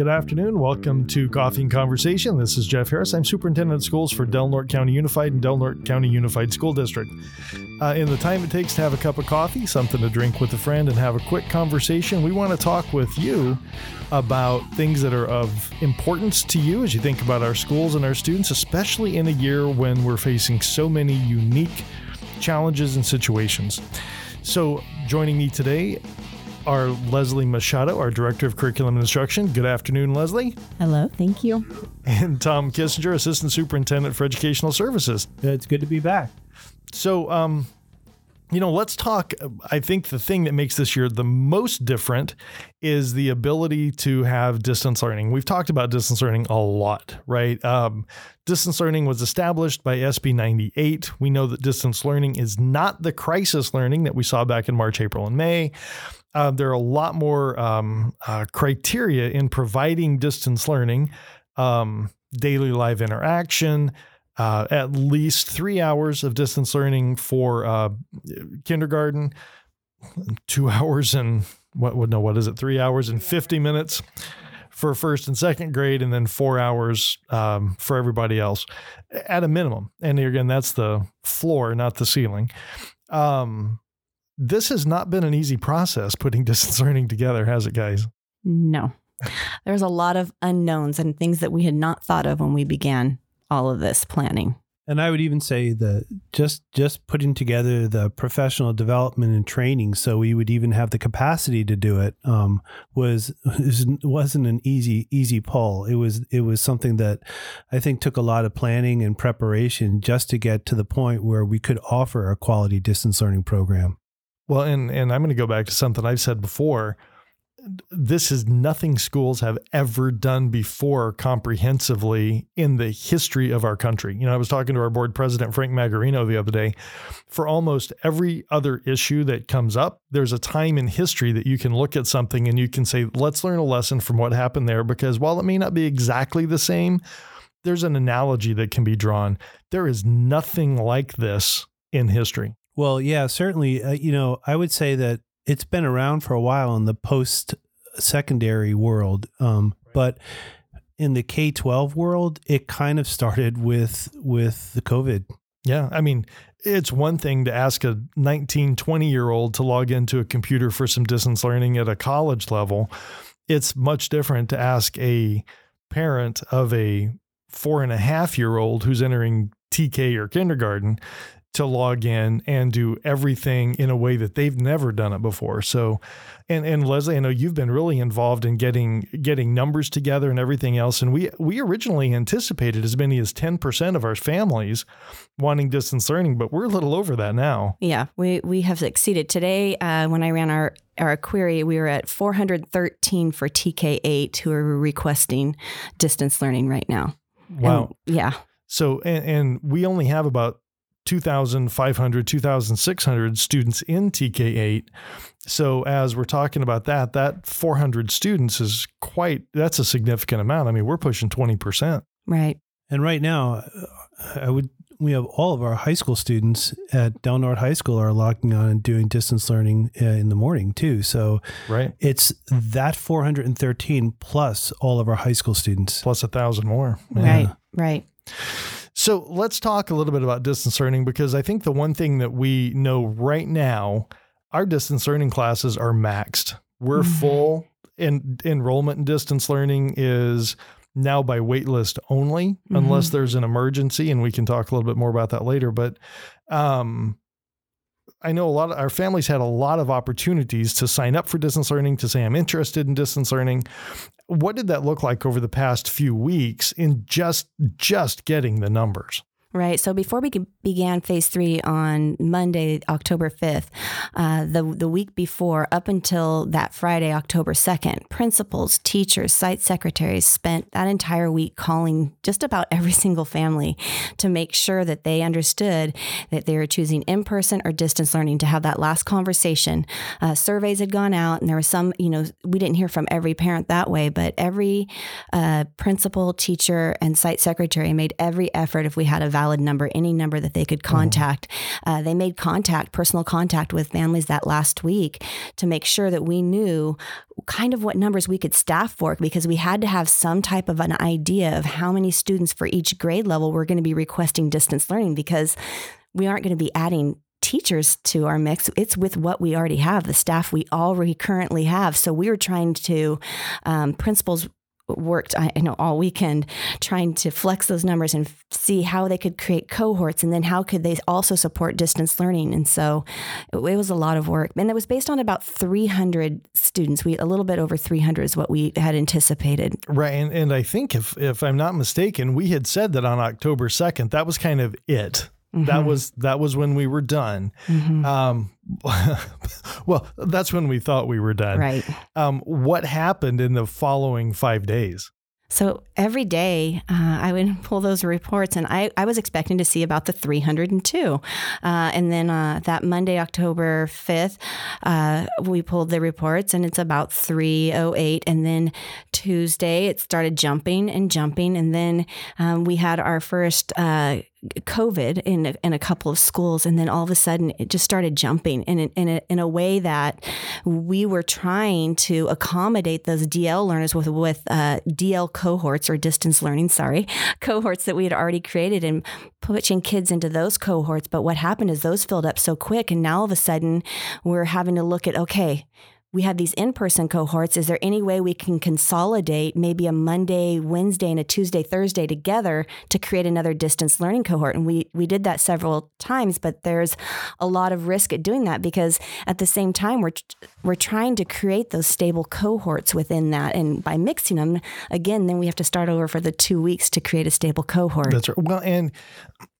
Good afternoon. Welcome to Coffee and Conversation. This is Jeff Harris. I'm Superintendent of Schools for Del Norte County Unified and Del Norte County Unified School District. Uh, in the time it takes to have a cup of coffee, something to drink with a friend, and have a quick conversation, we want to talk with you about things that are of importance to you as you think about our schools and our students, especially in a year when we're facing so many unique challenges and situations. So, joining me today are Leslie Machado, our Director of Curriculum and Instruction. Good afternoon, Leslie. Hello, thank you. And Tom Kissinger, Assistant Superintendent for Educational Services. It's good to be back. So, um, you know, let's talk. I think the thing that makes this year the most different is the ability to have distance learning. We've talked about distance learning a lot, right? Um, distance learning was established by SB 98. We know that distance learning is not the crisis learning that we saw back in March, April, and May. Uh, there are a lot more um, uh, criteria in providing distance learning, um, daily live interaction, uh, at least three hours of distance learning for uh, kindergarten, two hours and what would no what is it? Three hours and 50 minutes for first and second grade and then four hours um, for everybody else at a minimum. And again that's the floor not the ceiling. Um, this has not been an easy process putting distance learning together has it guys No. There's a lot of unknowns and things that we had not thought of when we began all of this planning. And I would even say that just just putting together the professional development and training, so we would even have the capacity to do it, um, was wasn't an easy easy pull. It was it was something that I think took a lot of planning and preparation just to get to the point where we could offer a quality distance learning program. Well, and and I'm going to go back to something I've said before. This is nothing schools have ever done before comprehensively in the history of our country. You know, I was talking to our board president Frank Magarino the other day. For almost every other issue that comes up, there's a time in history that you can look at something and you can say, "Let's learn a lesson from what happened there." Because while it may not be exactly the same, there's an analogy that can be drawn. There is nothing like this in history. Well, yeah, certainly. Uh, you know, I would say that it's been around for a while in the post secondary world, um, but in the K twelve world, it kind of started with with the COVID. Yeah, I mean, it's one thing to ask a 19, 20 year old to log into a computer for some distance learning at a college level. It's much different to ask a parent of a four and a half year old who's entering TK or kindergarten to log in and do everything in a way that they've never done it before. So, and and Leslie, I know you've been really involved in getting getting numbers together and everything else. And we we originally anticipated as many as ten percent of our families wanting distance learning, but we're a little over that now. Yeah, we we have exceeded today. Uh, when I ran our our query, we were at 413 for TK8 who are requesting distance learning right now. Wow. And, yeah. So, and, and we only have about 2,500, 2,600 students in TK8. So as we're talking about that, that 400 students is quite, that's a significant amount. I mean, we're pushing 20%. Right. And right now, I would we have all of our high school students at Del Norte High School are logging on and doing distance learning uh, in the morning too. So right, it's that 413 plus all of our high school students, plus a thousand more. Yeah. Right, right. So let's talk a little bit about distance learning because I think the one thing that we know right now, our distance learning classes are maxed. We're mm-hmm. full, and enrollment in distance learning is now by waitlist only, mm-hmm. unless there's an emergency, and we can talk a little bit more about that later. But um, I know a lot of our families had a lot of opportunities to sign up for distance learning, to say, I'm interested in distance learning. What did that look like over the past few weeks in just just getting the numbers? Right. So before we began phase three on Monday, October 5th, uh, the, the week before, up until that Friday, October 2nd, principals, teachers, site secretaries spent that entire week calling just about every single family to make sure that they understood that they were choosing in person or distance learning to have that last conversation. Uh, surveys had gone out, and there was some, you know, we didn't hear from every parent that way, but every uh, principal, teacher, and site secretary made every effort if we had a valid number, any number that they could contact. Uh, they made contact, personal contact with families that last week to make sure that we knew kind of what numbers we could staff for because we had to have some type of an idea of how many students for each grade level were going to be requesting distance learning because we aren't going to be adding teachers to our mix. It's with what we already have, the staff we already currently have. So we were trying to, um, principals worked I know all weekend trying to flex those numbers and see how they could create cohorts and then how could they also support distance learning and so it, it was a lot of work and it was based on about 300 students we a little bit over 300 is what we had anticipated right and, and I think if if I'm not mistaken we had said that on October 2nd that was kind of it Mm-hmm. That was that was when we were done. Mm-hmm. Um, well, that's when we thought we were done. Right. Um, what happened in the following five days? So every day uh, I would pull those reports, and I, I was expecting to see about the 302. Uh, and then uh, that Monday, October 5th, uh, we pulled the reports, and it's about 308. And then Tuesday, it started jumping and jumping. And then um, we had our first uh, COVID in a, in a couple of schools, and then all of a sudden it just started jumping in in a, in a way that we were trying to accommodate those DL learners with with uh, DL cohorts or distance learning, sorry, cohorts that we had already created and pushing kids into those cohorts. But what happened is those filled up so quick, and now all of a sudden we're having to look at okay we have these in-person cohorts. Is there any way we can consolidate maybe a monday wednesday and a tuesday thursday together to create another distance learning cohort? And we we did that several times but there's a lot of risk at doing that because at the same time we're we're trying to create those stable cohorts within that. And by mixing them again then we have to start over for the 2 weeks to create a stable cohort. That's right. Well and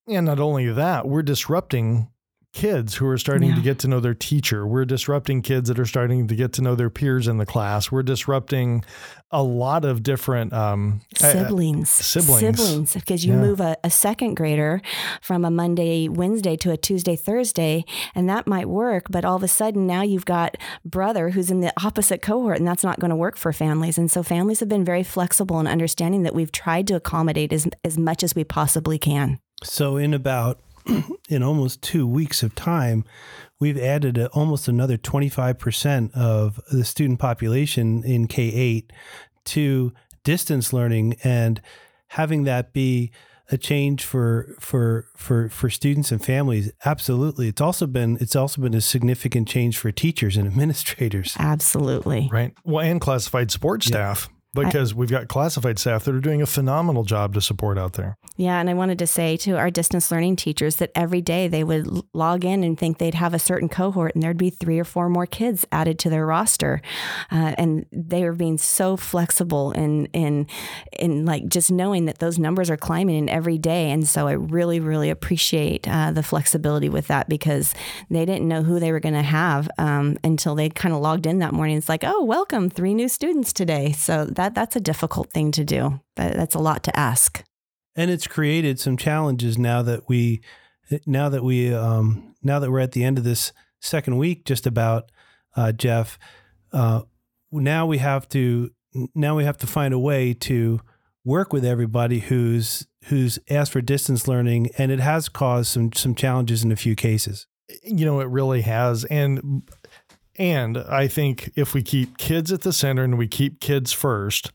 and not only that we're disrupting kids who are starting yeah. to get to know their teacher. We're disrupting kids that are starting to get to know their peers in the class. We're disrupting a lot of different um, siblings. Uh, siblings. Siblings. Because you yeah. move a, a, second grader from a Monday, Wednesday to a Tuesday, Thursday, and that might work. But all of a sudden now you've got brother who's in the opposite cohort, and that's not going to work for families. And so families have been very flexible in understanding that we've tried to accommodate as, as much as we possibly can. So, in about in almost two weeks of time, we've added a, almost another 25% of the student population in K 8 to distance learning and having that be a change for for for for students and families absolutely. It's also been it's also been a significant change for teachers and administrators. Absolutely. Right. Well and classified support staff. yeah because I, we've got classified staff that are doing a phenomenal job to support out there. Yeah, and I wanted to say to our distance learning teachers that every day they would log in and think they'd have a certain cohort, and there'd be three or four more kids added to their roster, uh, and they were being so flexible in in in like just knowing that those numbers are climbing in every day, and so I really really appreciate uh, the flexibility with that because they didn't know who they were going to have um, until they kind of logged in that morning. It's like, oh, welcome, three new students today, so that that's a difficult thing to do. That, that's a lot to ask. And it's created some challenges now that we now that we um, now that we're at the end of this second week, just about uh, Jeff. Uh, now we have to now we have to find a way to work with everybody who's who's asked for distance learning, and it has caused some some challenges in a few cases. You know, it really has, and and I think if we keep kids at the center and we keep kids first,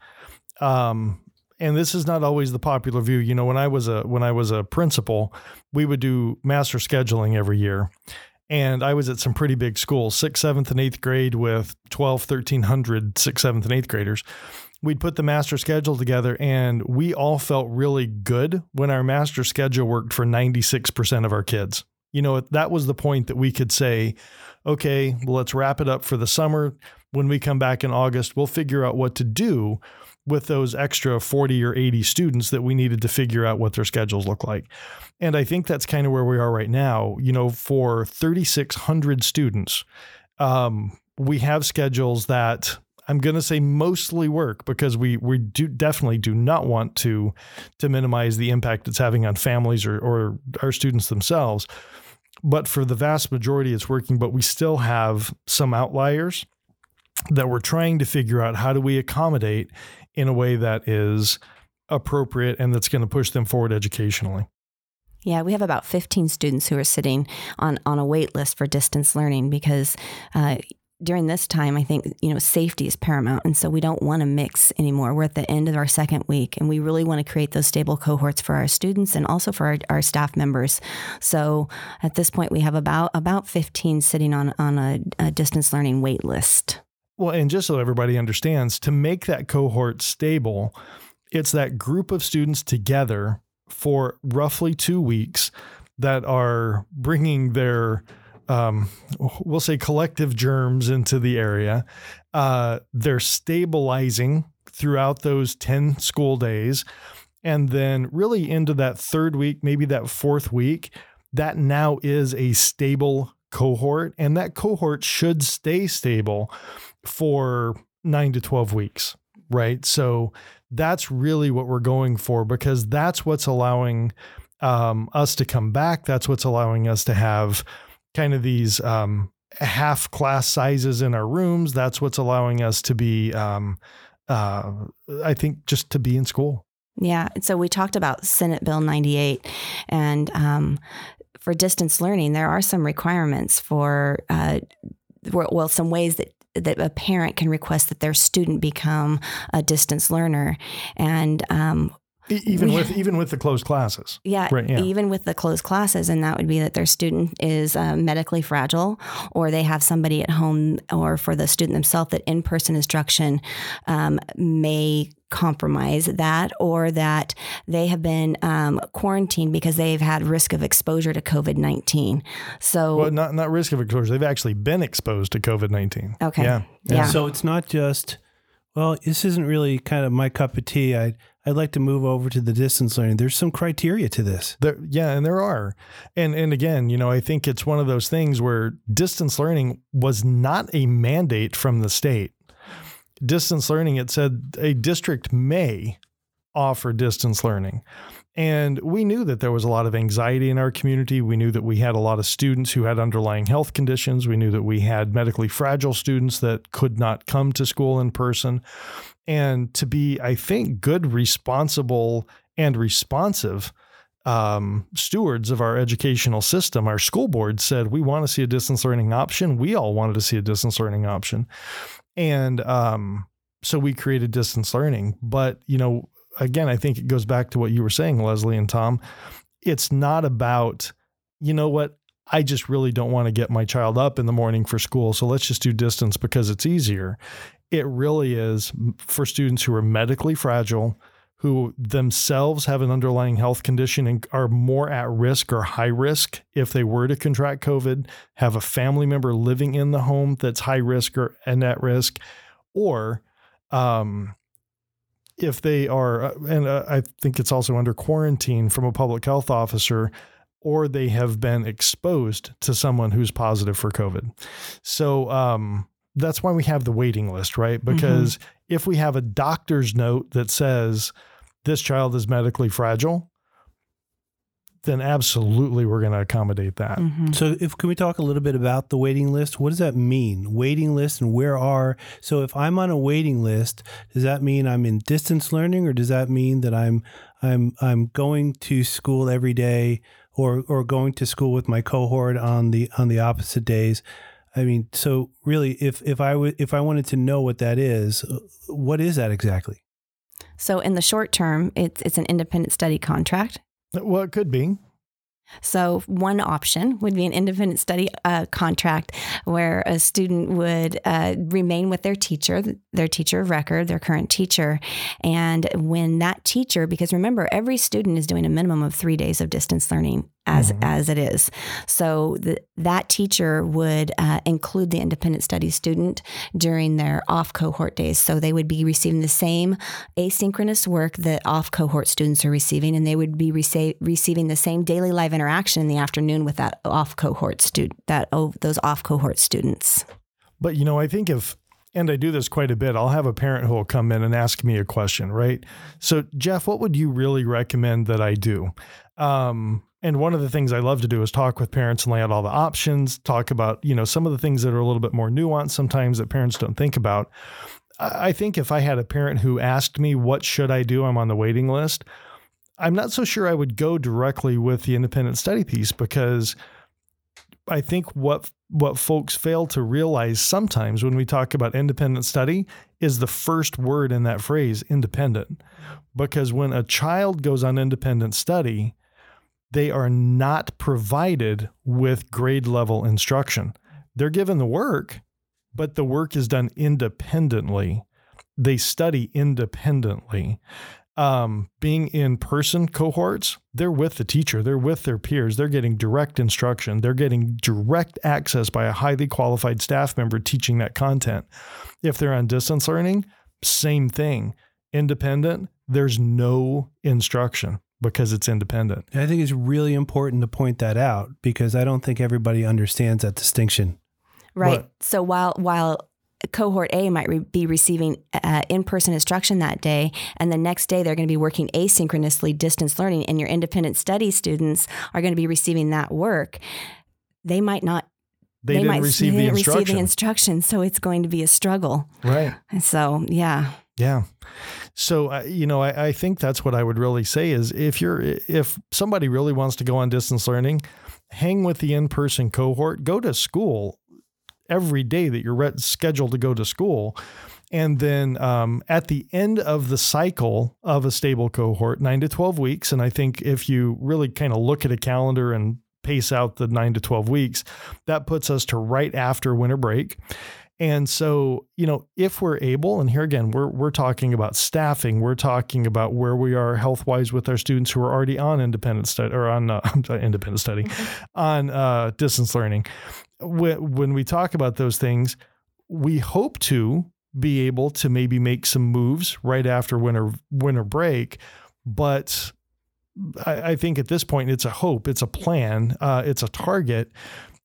um, and this is not always the popular view. You know, when I was a when I was a principal, we would do master scheduling every year. And I was at some pretty big schools, sixth, seventh, and eighth grade with 12, 1300 sixth, seventh, and eighth graders. We'd put the master schedule together and we all felt really good when our master schedule worked for 96% of our kids. You know, that was the point that we could say, okay, well, let's wrap it up for the summer. When we come back in August, we'll figure out what to do with those extra 40 or 80 students that we needed to figure out what their schedules look like. And I think that's kind of where we are right now. You know, for 3,600 students, um, we have schedules that I'm going to say mostly work because we we do definitely do not want to to minimize the impact it's having on families or, or our students themselves but for the vast majority, it's working. But we still have some outliers that we're trying to figure out how do we accommodate in a way that is appropriate and that's going to push them forward educationally. Yeah, we have about 15 students who are sitting on, on a wait list for distance learning because uh, during this time, I think, you know, safety is paramount. And so we don't want to mix anymore. We're at the end of our second week and we really want to create those stable cohorts for our students and also for our, our staff members. So at this point, we have about, about 15 sitting on, on a, a distance learning wait list. Well, and just so everybody understands, to make that cohort stable, it's that group of students together for roughly two weeks that are bringing their um, we'll say collective germs into the area. Uh, they're stabilizing throughout those 10 school days. And then, really, into that third week, maybe that fourth week, that now is a stable cohort. And that cohort should stay stable for nine to 12 weeks, right? So, that's really what we're going for because that's what's allowing um, us to come back. That's what's allowing us to have kind of these um, half class sizes in our rooms. That's what's allowing us to be, um, uh, I think, just to be in school. Yeah. So we talked about Senate Bill 98 and um, for distance learning, there are some requirements for, uh, well, some ways that that a parent can request that their student become a distance learner, and um, even with even with the closed classes yeah, right, yeah, even with the closed classes and that would be that their student is uh, medically fragile or they have somebody at home or for the student themselves that in-person instruction um, may compromise that or that they have been um, quarantined because they've had risk of exposure to COVID-19 so well, not, not risk of exposure they've actually been exposed to COVID-19 okay yeah, yeah. yeah. so it's not just well, this isn't really kind of my cup of tea. I I'd like to move over to the distance learning. There's some criteria to this. There, yeah, and there are. And and again, you know, I think it's one of those things where distance learning was not a mandate from the state. Distance learning, it said a district may offer distance learning. And we knew that there was a lot of anxiety in our community. We knew that we had a lot of students who had underlying health conditions. We knew that we had medically fragile students that could not come to school in person and to be, I think, good, responsible, and responsive um, stewards of our educational system. Our school board said we want to see a distance learning option. We all wanted to see a distance learning option, and um, so we created distance learning. But you know, again, I think it goes back to what you were saying, Leslie and Tom. It's not about, you know what, I just really don't want to get my child up in the morning for school. So let's just do distance because it's easier it really is for students who are medically fragile, who themselves have an underlying health condition and are more at risk or high risk if they were to contract COVID, have a family member living in the home that's high risk or and at risk, or um, if they are, uh, and uh, I think it's also under quarantine from a public health officer, or they have been exposed to someone who's positive for COVID. So, um, that's why we have the waiting list, right? Mm-hmm. Because mm-hmm. if we have a doctor's note that says this child is medically fragile, then absolutely we're going to accommodate that. Mm-hmm. So if can we talk a little bit about the waiting list? What does that mean? Waiting list and where are so if I'm on a waiting list, does that mean I'm in distance learning or does that mean that I'm I'm I'm going to school every day or or going to school with my cohort on the on the opposite days? I mean, so really, if if I would if I wanted to know what that is, uh, what is that exactly? So in the short term, it's it's an independent study contract. Well, it could be. So, one option would be an independent study uh, contract where a student would uh, remain with their teacher, their teacher of record, their current teacher. And when that teacher, because remember, every student is doing a minimum of three days of distance learning as mm-hmm. as it is. So the, that teacher would uh, include the independent study student during their off cohort days. So they would be receiving the same asynchronous work that off cohort students are receiving, and they would be rece- receiving the same daily live interaction in the afternoon with that off cohort student that oh, those off cohort students. But you know, I think if and I do this quite a bit. I'll have a parent who will come in and ask me a question, right? So, Jeff, what would you really recommend that I do? Um, and one of the things I love to do is talk with parents and lay out all the options, talk about, you know, some of the things that are a little bit more nuanced sometimes that parents don't think about. I think if I had a parent who asked me, what should I do? I'm on the waiting list. I'm not so sure I would go directly with the independent study piece because I think what what folks fail to realize sometimes when we talk about independent study is the first word in that phrase independent because when a child goes on independent study they are not provided with grade level instruction they're given the work but the work is done independently they study independently um, being in person cohorts, they're with the teacher, they're with their peers, they're getting direct instruction, they're getting direct access by a highly qualified staff member teaching that content. If they're on distance learning, same thing. Independent, there's no instruction because it's independent. I think it's really important to point that out because I don't think everybody understands that distinction. Right. But, so while while cohort A might re- be receiving uh, in-person instruction that day, and the next day they're going to be working asynchronously distance learning, and your independent study students are going to be receiving that work. They might not. They, they might receive the instruction. receive the instruction, so it's going to be a struggle. Right. And so, yeah. Yeah. So, uh, you know, I, I think that's what I would really say is if you're, if somebody really wants to go on distance learning, hang with the in person cohort, go to school every day that you're scheduled to go to school. And then um, at the end of the cycle of a stable cohort, nine to 12 weeks, and I think if you really kind of look at a calendar and pace out the nine to 12 weeks, that puts us to right after winter break. And so, you know, if we're able, and here again, we're we're talking about staffing, we're talking about where we are health wise with our students who are already on independent study or on uh, independent study, mm-hmm. on uh, distance learning when we talk about those things, we hope to be able to maybe make some moves right after winter winter break, but I, I think at this point it's a hope, it's a plan, uh, it's a target.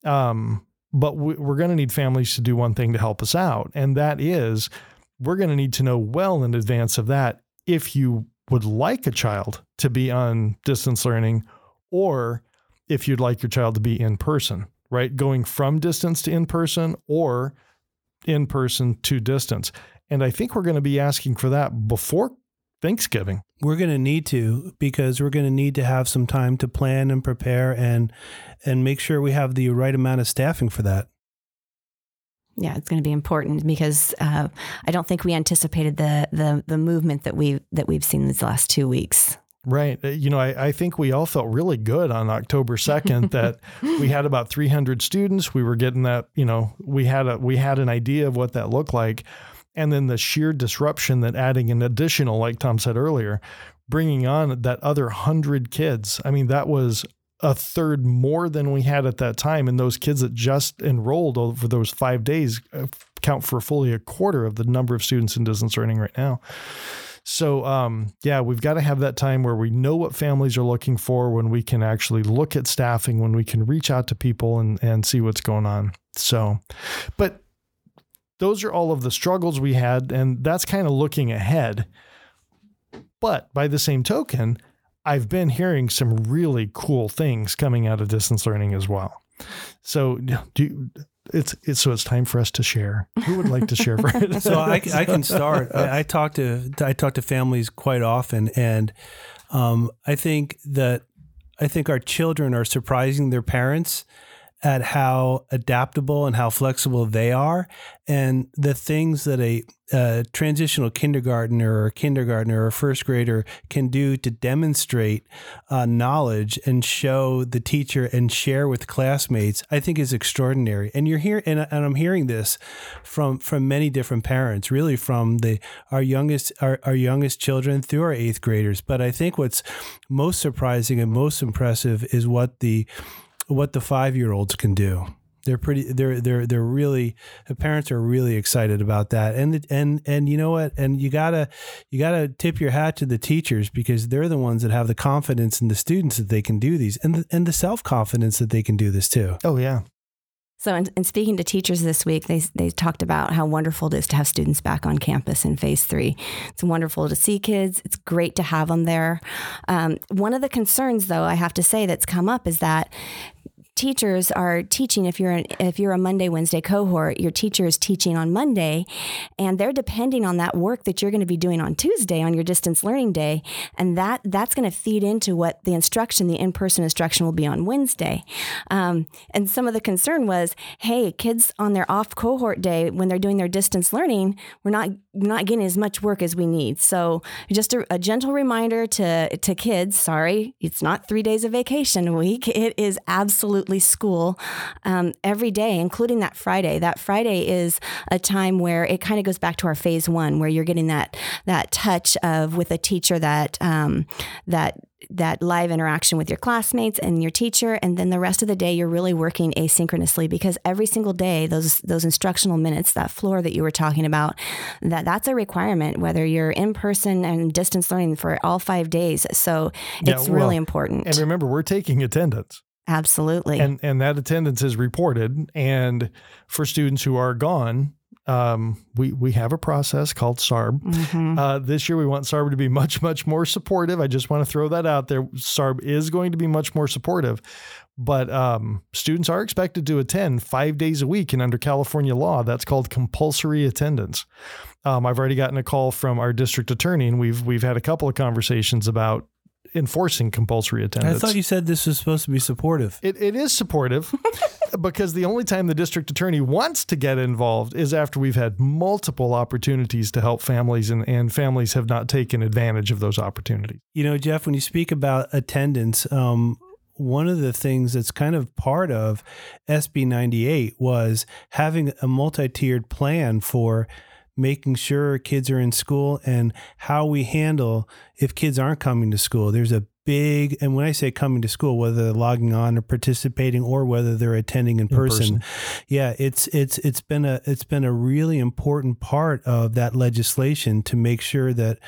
Um, but we, we're going to need families to do one thing to help us out, and that is we're going to need to know well in advance of that if you would like a child to be on distance learning or if you'd like your child to be in person right? Going from distance to in person or in person to distance. And I think we're going to be asking for that before Thanksgiving. We're going to need to because we're going to need to have some time to plan and prepare and and make sure we have the right amount of staffing for that. Yeah, it's going to be important because uh, I don't think we anticipated the the the movement that we that we've seen these last two weeks. Right. Uh, you know, I, I, think we all felt really good on October 2nd that we had about 300 students. We were getting that, you know, we had a, we had an idea of what that looked like. And then the sheer disruption that adding an additional, like Tom said earlier, bringing on that other hundred kids. I mean, that was a third more than we had at that time. And those kids that just enrolled over those five days uh, count for fully a quarter of the number of students in distance learning right now. So, um, yeah, we've got to have that time where we know what families are looking for, when we can actually look at staffing, when we can reach out to people and, and see what's going on. So, but those are all of the struggles we had, and that's kind of looking ahead. But by the same token, I've been hearing some really cool things coming out of distance learning as well. So, do you, it's, it's so it's time for us to share. Who would like to share first? so I, I can start. I, I, talk to I talk to families quite often, and um, I think that I think our children are surprising their parents at how adaptable and how flexible they are, and the things that a, a transitional kindergartner or kindergartner or first grader can do to demonstrate uh, knowledge and show the teacher and share with classmates, I think is extraordinary. And you're here, and, and I'm hearing this from from many different parents, really from the our youngest our, our youngest children through our eighth graders. But I think what's most surprising and most impressive is what the what the five year olds can do. They're pretty. They're they're they're really. The parents are really excited about that, and and and you know what? And you gotta you gotta tip your hat to the teachers because they're the ones that have the confidence in the students that they can do these, and the, and the self confidence that they can do this too. Oh yeah, so, in, in, speaking to teachers this week, they, they talked about how wonderful it is to have students back on campus in phase three. It's wonderful to see kids. It's great to have them there. Um, one of the concerns, though, I have to say that's come up is that teachers are teaching if you're an, if you're a Monday Wednesday cohort, your teacher is teaching on Monday, and they're depending on that work that you're going to be doing on Tuesday on your distance learning day, and that that's going to feed into what the instruction, the in person instruction, will be on Wednesday. Um, and some of the concern was, hey, kids on their off cohort day when they're doing their distance learning, we're not not getting as much work as we need. So just a, a gentle reminder to to kids, sorry, it's not three days of vacation week. It is absolutely school um, every day, including that Friday. That Friday is a time where it kind of goes back to our phase one, where you're getting that that touch of with a teacher that um, that that live interaction with your classmates and your teacher and then the rest of the day you're really working asynchronously because every single day those those instructional minutes that floor that you were talking about that that's a requirement whether you're in person and distance learning for all 5 days. So it's yeah, well, really important. and remember we're taking attendance absolutely and and that attendance is reported and for students who are gone um, we we have a process called SARB. Mm-hmm. Uh, this year, we want SARB to be much much more supportive. I just want to throw that out there. SARB is going to be much more supportive, but um, students are expected to attend five days a week, and under California law, that's called compulsory attendance. Um, I've already gotten a call from our district attorney, and we've we've had a couple of conversations about enforcing compulsory attendance. I thought you said this was supposed to be supportive. It, it is supportive because the only time the district attorney wants to get involved is after we've had multiple opportunities to help families and, and families have not taken advantage of those opportunities. You know, Jeff, when you speak about attendance, um, one of the things that's kind of part of SB 98 was having a multi tiered plan for making sure kids are in school and how we handle if kids aren't coming to school. There's a big, and when I say coming to school, whether they're logging on or participating or whether they're attending in, in person, yeah, it's it's it's been a it's been a really important part of that legislation to make sure that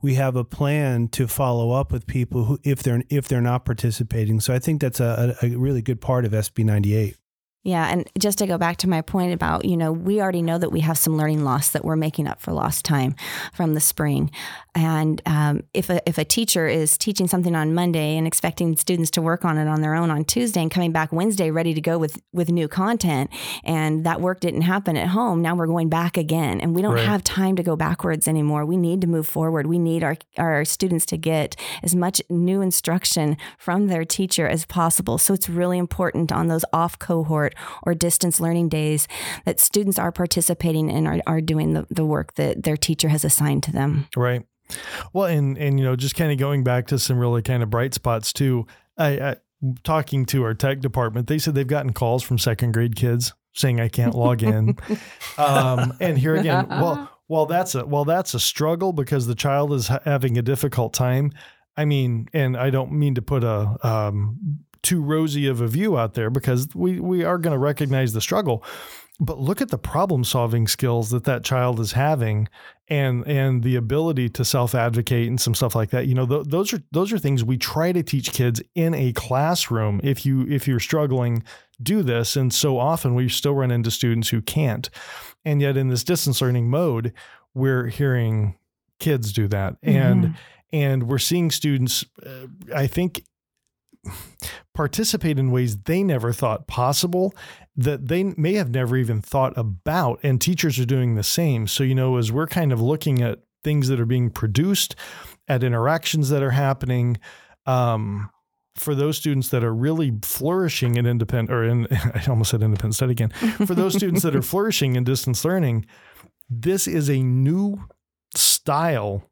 we have a plan to follow up with people who if they're if they're not participating. So I think that's a, a really good part of SB 98. Yeah, and just to go back to my point about, you know, we already know that we have some learning loss that we're making up for lost time from the spring. And um, if a if a teacher is teaching something on Monday and expecting students to work on it on their own on Tuesday and coming back Wednesday ready to go with with new content, and that work didn't happen at home, now we're going back again, and we don't right. have time to go backwards anymore. We need to move forward. We need our our students to get as much new instruction from their teacher as possible. So it's really important on those off cohort or distance learning days that students are participating and are, are doing the, the work that their teacher has assigned to them. Right. Well, and and you know, just kind of going back to some really kind of bright spots too. I, I talking to our tech department, they said they've gotten calls from second grade kids saying I can't log in. um, and here again, well, well, that's a well, that's a struggle because the child is having a difficult time. I mean, and I don't mean to put a um, too rosy of a view out there because we we are going to recognize the struggle. But look at the problem solving skills that that child is having and and the ability to self advocate and some stuff like that. You know th- those are those are things we try to teach kids in a classroom if you if you're struggling do this. And so often we still run into students who can't. And yet in this distance learning mode we're hearing kids do that. Mm-hmm. and and we're seeing students uh, i think participate in ways they never thought possible that they may have never even thought about. And teachers are doing the same. So, you know, as we're kind of looking at things that are being produced, at interactions that are happening, um, for those students that are really flourishing in independent or in I almost said independent study again. For those students that are flourishing in distance learning, this is a new style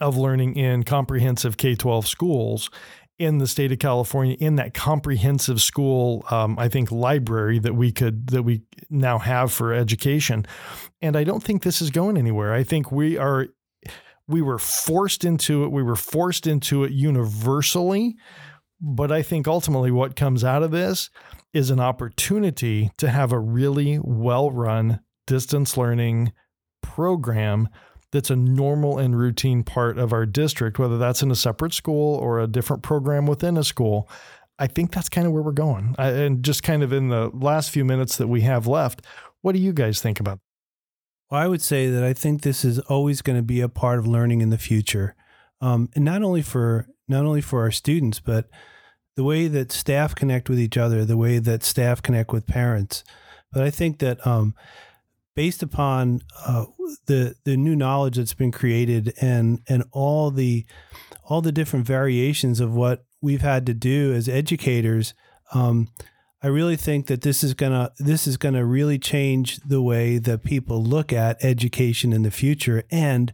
of learning in comprehensive K 12 schools in the state of California in that comprehensive school, um, I think library that we could that we now have for education, and I don't think this is going anywhere. I think we are we were forced into it. We were forced into it universally, but I think ultimately what comes out of this is an opportunity to have a really well run distance learning program that's a normal and routine part of our district, whether that's in a separate school or a different program within a school. I think that's kind of where we're going. I, and just kind of in the last few minutes that we have left, what do you guys think about? Well, I would say that I think this is always going to be a part of learning in the future, um, and not only for not only for our students, but the way that staff connect with each other, the way that staff connect with parents. But I think that um, based upon uh, the the new knowledge that's been created and and all the all the different variations of what we've had to do as educators, um, I really think that this is gonna this is gonna really change the way that people look at education in the future and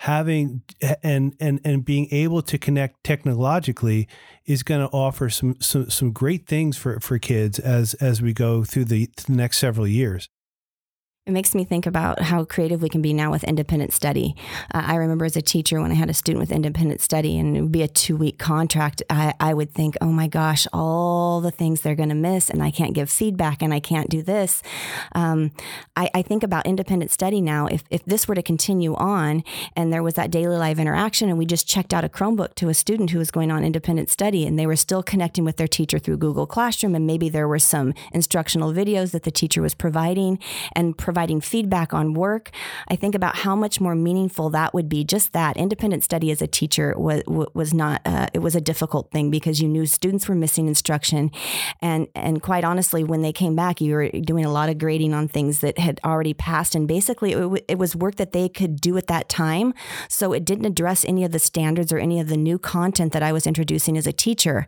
having and and and being able to connect technologically is going to offer some, some some great things for for kids as as we go through the, the next several years. It makes me think about how creative we can be now with independent study. Uh, I remember as a teacher when I had a student with independent study and it would be a two week contract, I, I would think, oh my gosh, all the things they're going to miss and I can't give feedback and I can't do this. Um, I, I, think about independent study now. If, if this were to continue on and there was that daily live interaction and we just checked out a Chromebook to a student who was going on independent study and they were still connecting with their teacher through Google Classroom and maybe there were some instructional videos that the teacher was providing and providing providing feedback on work, I think about how much more meaningful that would be. Just that independent study as a teacher was was not uh, it was a difficult thing because you knew students were missing instruction, and and quite honestly, when they came back, you were doing a lot of grading on things that had already passed, and basically it, it was work that they could do at that time. So it didn't address any of the standards or any of the new content that I was introducing as a teacher.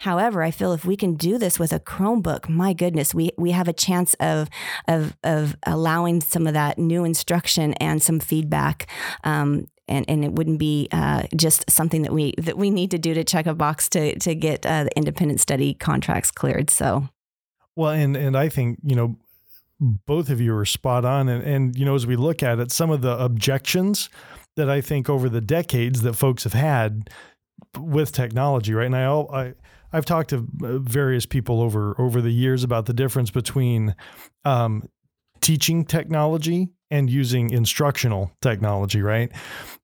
However, I feel if we can do this with a Chromebook, my goodness, we, we have a chance of, of, of allowing some of that new instruction and some feedback. Um, and, and it wouldn't be uh, just something that we that we need to do to check a box to to get uh, the independent study contracts cleared. So, well, and and I think you know both of you are spot on, and and you know as we look at it, some of the objections that I think over the decades that folks have had with technology, right? And I I I've talked to uh, various people over over the years about the difference between um, teaching technology and using instructional technology, right?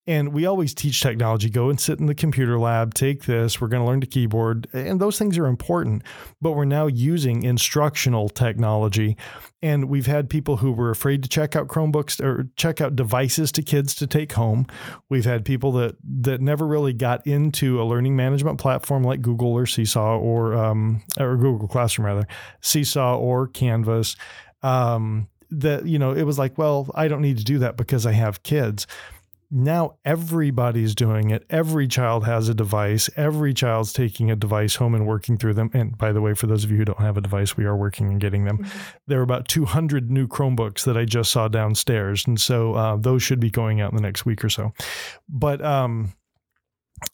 And we always teach technology go and sit in the computer lab, take this, we're going to learn the keyboard, and those things are important. But we're now using instructional technology. And we've had people who were afraid to check out Chromebooks or check out devices to kids to take home. We've had people that that never really got into a learning management platform like Google or Seesaw or um, or Google Classroom rather, Seesaw or Canvas. Um, that you know it was like well i don't need to do that because i have kids now everybody's doing it every child has a device every child's taking a device home and working through them and by the way for those of you who don't have a device we are working and getting them mm-hmm. there are about 200 new chromebooks that i just saw downstairs and so uh, those should be going out in the next week or so but um,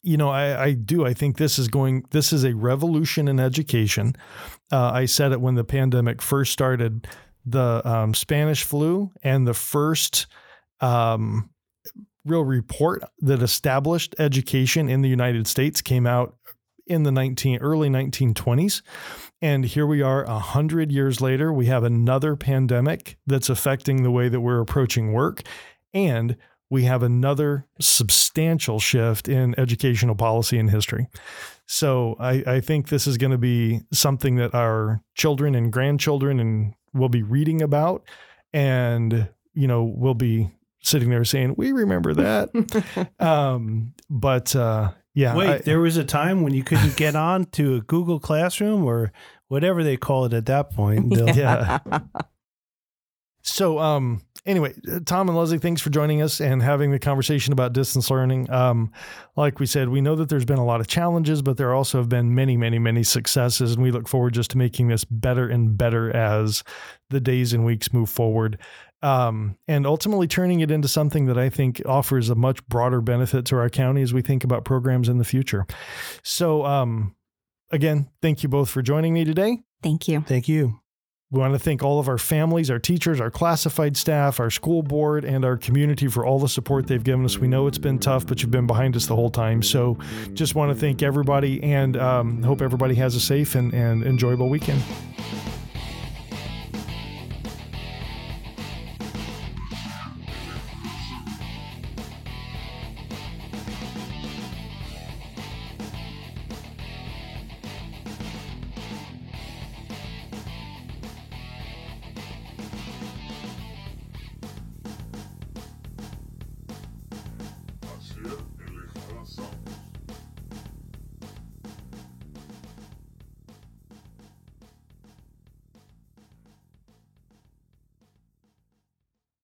you know, I, I, do. I think this is going. This is a revolution in education. Uh, I said it when the pandemic first started the um, Spanish flu and the first um, real report that established education in the United States came out in the 19 early 1920s and here we are a hundred years later we have another pandemic that's affecting the way that we're approaching work. And we have another substantial shift in educational policy and history. So I, I think this is going to be something that our children and grandchildren and will be reading about and you know we'll be sitting there saying we remember that. Um, but uh, yeah wait I, there was a time when you couldn't get on to a google classroom or whatever they call it at that point yeah. So um anyway, uh, Tom and Leslie, thanks for joining us and having the conversation about distance learning. Um, like we said, we know that there's been a lot of challenges, but there also have been many, many, many successes. And we look forward just to making this better and better as the days and weeks move forward. Um, and ultimately turning it into something that I think offers a much broader benefit to our county as we think about programs in the future. So, um, again, thank you both for joining me today. Thank you. Thank you. We want to thank all of our families, our teachers, our classified staff, our school board, and our community for all the support they've given us. We know it's been tough, but you've been behind us the whole time. So just want to thank everybody and um, hope everybody has a safe and, and enjoyable weekend.